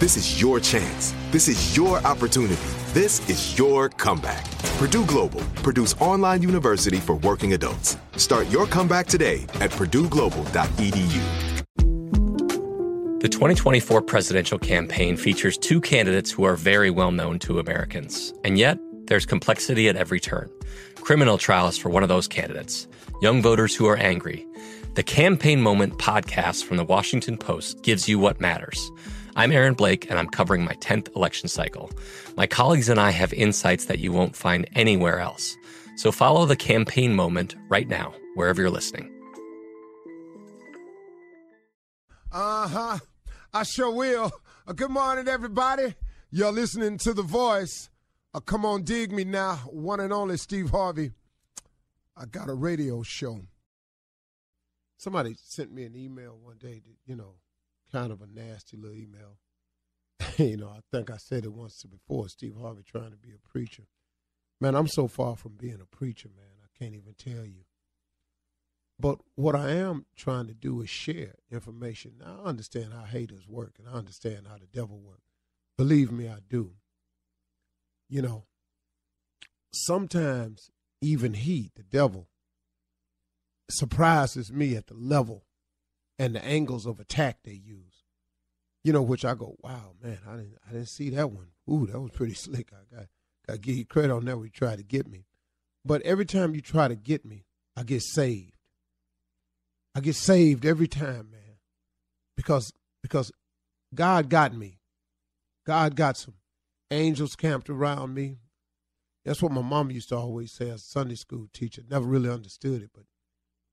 This is your chance. This is your opportunity. This is your comeback. Purdue Global, Purdue's online university for working adults. Start your comeback today at purdueglobal.edu. The 2024 presidential campaign features two candidates who are very well known to Americans. And yet, there's complexity at every turn. Criminal trials for one of those candidates, young voters who are angry. The Campaign Moment podcast from the Washington Post gives you what matters. I'm Aaron Blake, and I'm covering my 10th election cycle. My colleagues and I have insights that you won't find anywhere else. So follow the Campaign Moment right now, wherever you're listening. Uh huh. I sure will. Uh, good morning, everybody. You're listening to The Voice. Uh, come on, dig me now. One and only Steve Harvey. I got a radio show. Somebody sent me an email one day that, you know, kind of a nasty little email. you know, I think I said it once before Steve Harvey trying to be a preacher. Man, I'm so far from being a preacher, man. I can't even tell you. But what I am trying to do is share information. Now, I understand how haters work and I understand how the devil works. Believe me, I do. You know, sometimes even he, the devil, surprises me at the level and the angles of attack they use. You know, which I go, wow, man, I didn't, I didn't see that one. Ooh, that was pretty slick. I got, got to give you credit on that. We try to get me, but every time you try to get me, I get saved. I get saved every time, man, because because God got me. God got some angels camped around me. That's what my mom used to always say as a Sunday school teacher. Never really understood it, but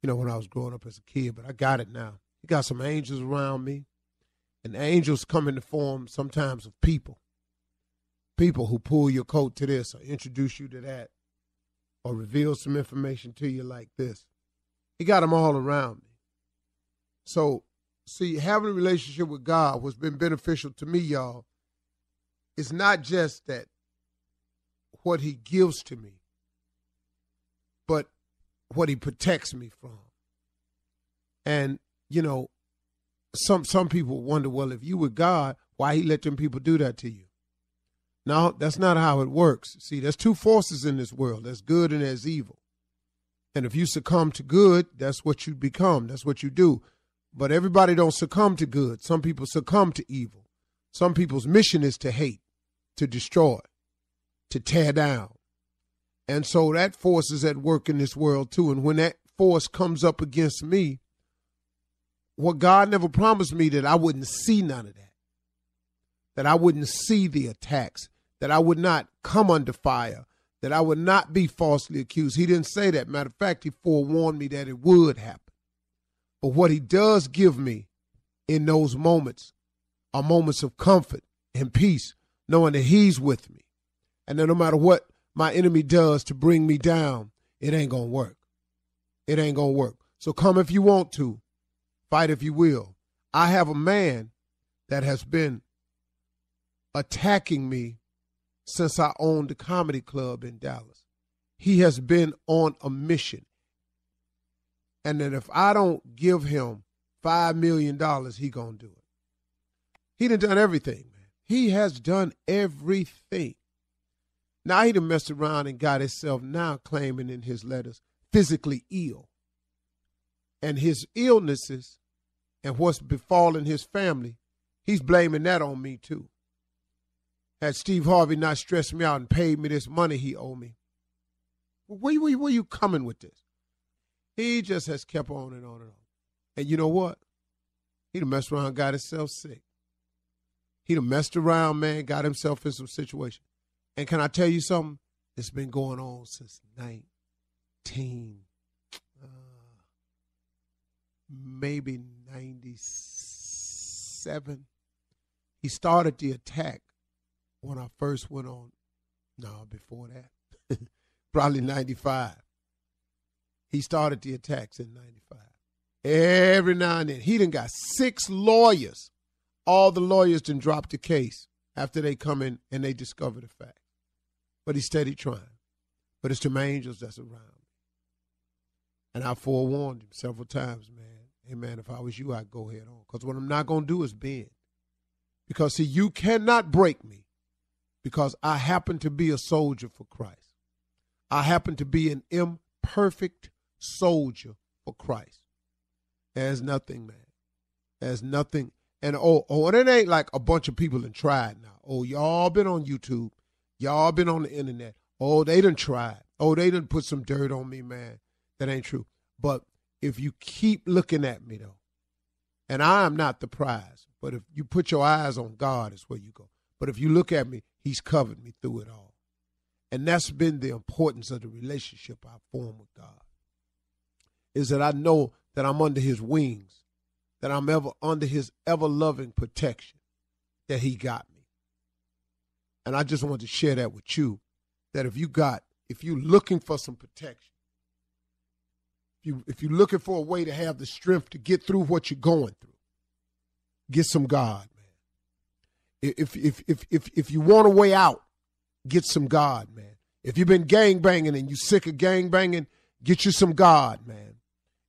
you know, when I was growing up as a kid, but I got it now. He got some angels around me. And angels come in the form sometimes of people. People who pull your coat to this or introduce you to that or reveal some information to you like this. He got them all around me. So, see, having a relationship with God, what's been beneficial to me, y'all, is not just that what he gives to me, but what he protects me from. And, you know, some some people wonder, well, if you were God, why he let them people do that to you? No, that's not how it works. See, there's two forces in this world. There's good and there's evil. And if you succumb to good, that's what you become. That's what you do. But everybody don't succumb to good. Some people succumb to evil. Some people's mission is to hate, to destroy, to tear down. And so that force is at work in this world too. And when that force comes up against me, what God never promised me that I wouldn't see none of that. that I wouldn't see the attacks, that I would not come under fire, that I would not be falsely accused. He didn't say that. Matter of fact, he forewarned me that it would happen. But what he does give me in those moments are moments of comfort and peace, knowing that he's with me. And that no matter what my enemy does to bring me down, it ain't going to work. It ain't going to work. So come if you want to, fight if you will. I have a man that has been attacking me since I owned the comedy club in Dallas. He has been on a mission. And that if I don't give him five million dollars, he gonna do it. He done done everything, man. He has done everything. Now he done messed around and got himself now claiming in his letters physically ill. And his illnesses and what's befallen his family, he's blaming that on me too. Had Steve Harvey not stressed me out and paid me this money he owed me, where, where, where you coming with this? He just has kept on and on and on. And you know what? He done messed around, got himself sick. He done messed around, man, got himself in some situation. And can I tell you something? It's been going on since 19, uh, maybe 97. He started the attack when I first went on. No, before that. Probably 95. He started the attacks in 95. Every now and then. He done got six lawyers. All the lawyers done dropped the case after they come in and they discover the fact. But he's steady trying. But it's the angels that's around. And I forewarned him several times, man. Hey, man, if I was you, I'd go head on. Because what I'm not going to do is bend. Because, see, you cannot break me because I happen to be a soldier for Christ. I happen to be an imperfect soldier for Christ. There's nothing, man. There's nothing. And oh, oh, and it ain't like a bunch of people have tried now. Oh, y'all been on YouTube. Y'all been on the internet. Oh, they done tried. Oh, they done put some dirt on me, man. That ain't true. But if you keep looking at me though, and I am not the prize, but if you put your eyes on God, is where you go. But if you look at me, He's covered me through it all. And that's been the importance of the relationship I form with God. Is that I know that I'm under his wings, that I'm ever under his ever loving protection, that he got me. And I just want to share that with you. That if you got, if you're looking for some protection, you if you're looking for a way to have the strength to get through what you're going through, get some God, man. If if if if if you want a way out, get some God, man. If you've been gang banging and you sick of gang banging, get you some God, man.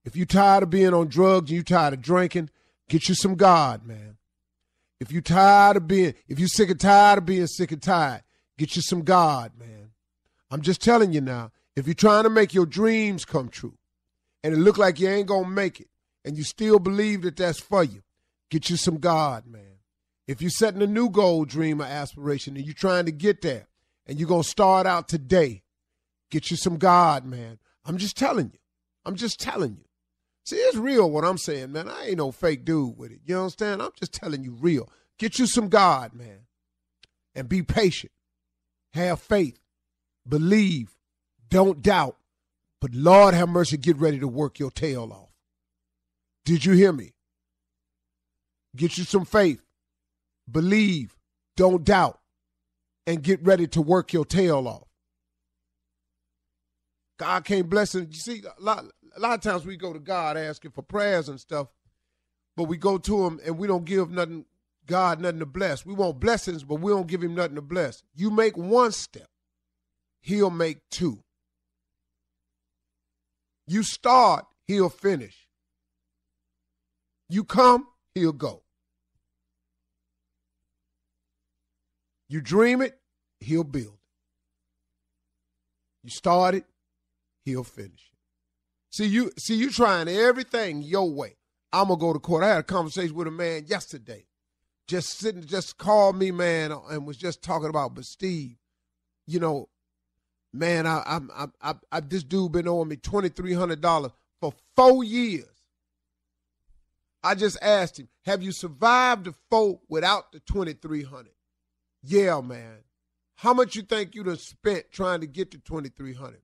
If you tired of being on drugs and you tired of drinking, get you some God, man. If you tired of being, if you're sick and tired of being sick and tired, get you some God, man. I'm just telling you now, if you're trying to make your dreams come true and it look like you ain't to make it and you still believe that that's for you, get you some God, man. If you're setting a new goal, dream, or aspiration and you're trying to get there and you're to start out today, get you some God, man. I'm just telling you. I'm just telling you. See, it's real what I'm saying, man. I ain't no fake dude with it. You understand? I'm just telling you real. Get you some God, man. And be patient. Have faith. Believe. Don't doubt. But Lord have mercy, get ready to work your tail off. Did you hear me? Get you some faith. Believe. Don't doubt. And get ready to work your tail off. God can't bless it. You see, a lot, a lot of times we go to God asking for prayers and stuff, but we go to him and we don't give nothing, God nothing to bless. We want blessings, but we don't give him nothing to bless. You make one step, he'll make two. You start, he'll finish. You come, he'll go. You dream it, he'll build. You start it, he'll finish. See you see you trying everything your way. I'm gonna go to court. I had a conversation with a man yesterday. Just sitting just called me, man, and was just talking about, but Steve, you know, man, I I'm I, I, I this dude been owing me twenty three hundred dollars for four years. I just asked him, have you survived the four without the twenty three hundred? Yeah, man. How much you think you'd have spent trying to get to 2300?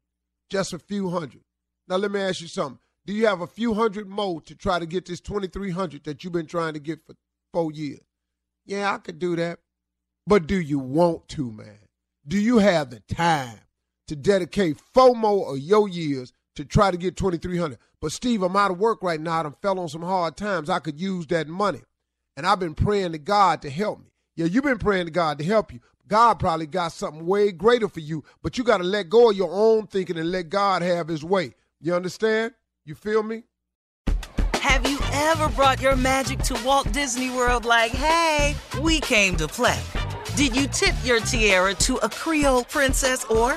Just a few hundred. Now let me ask you something. Do you have a few hundred more to try to get this 2300 that you've been trying to get for 4 years? Yeah, I could do that. But do you want to, man? Do you have the time to dedicate four more of your years to try to get 2300 But Steve, I'm out of work right now. I fell on some hard times. I could use that money. And I've been praying to God to help me. Yeah, you've been praying to God to help you. God probably got something way greater for you, but you got to let go of your own thinking and let God have his way. You understand? You feel me? Have you ever brought your magic to Walt Disney World like, hey, we came to play? Did you tip your tiara to a Creole princess or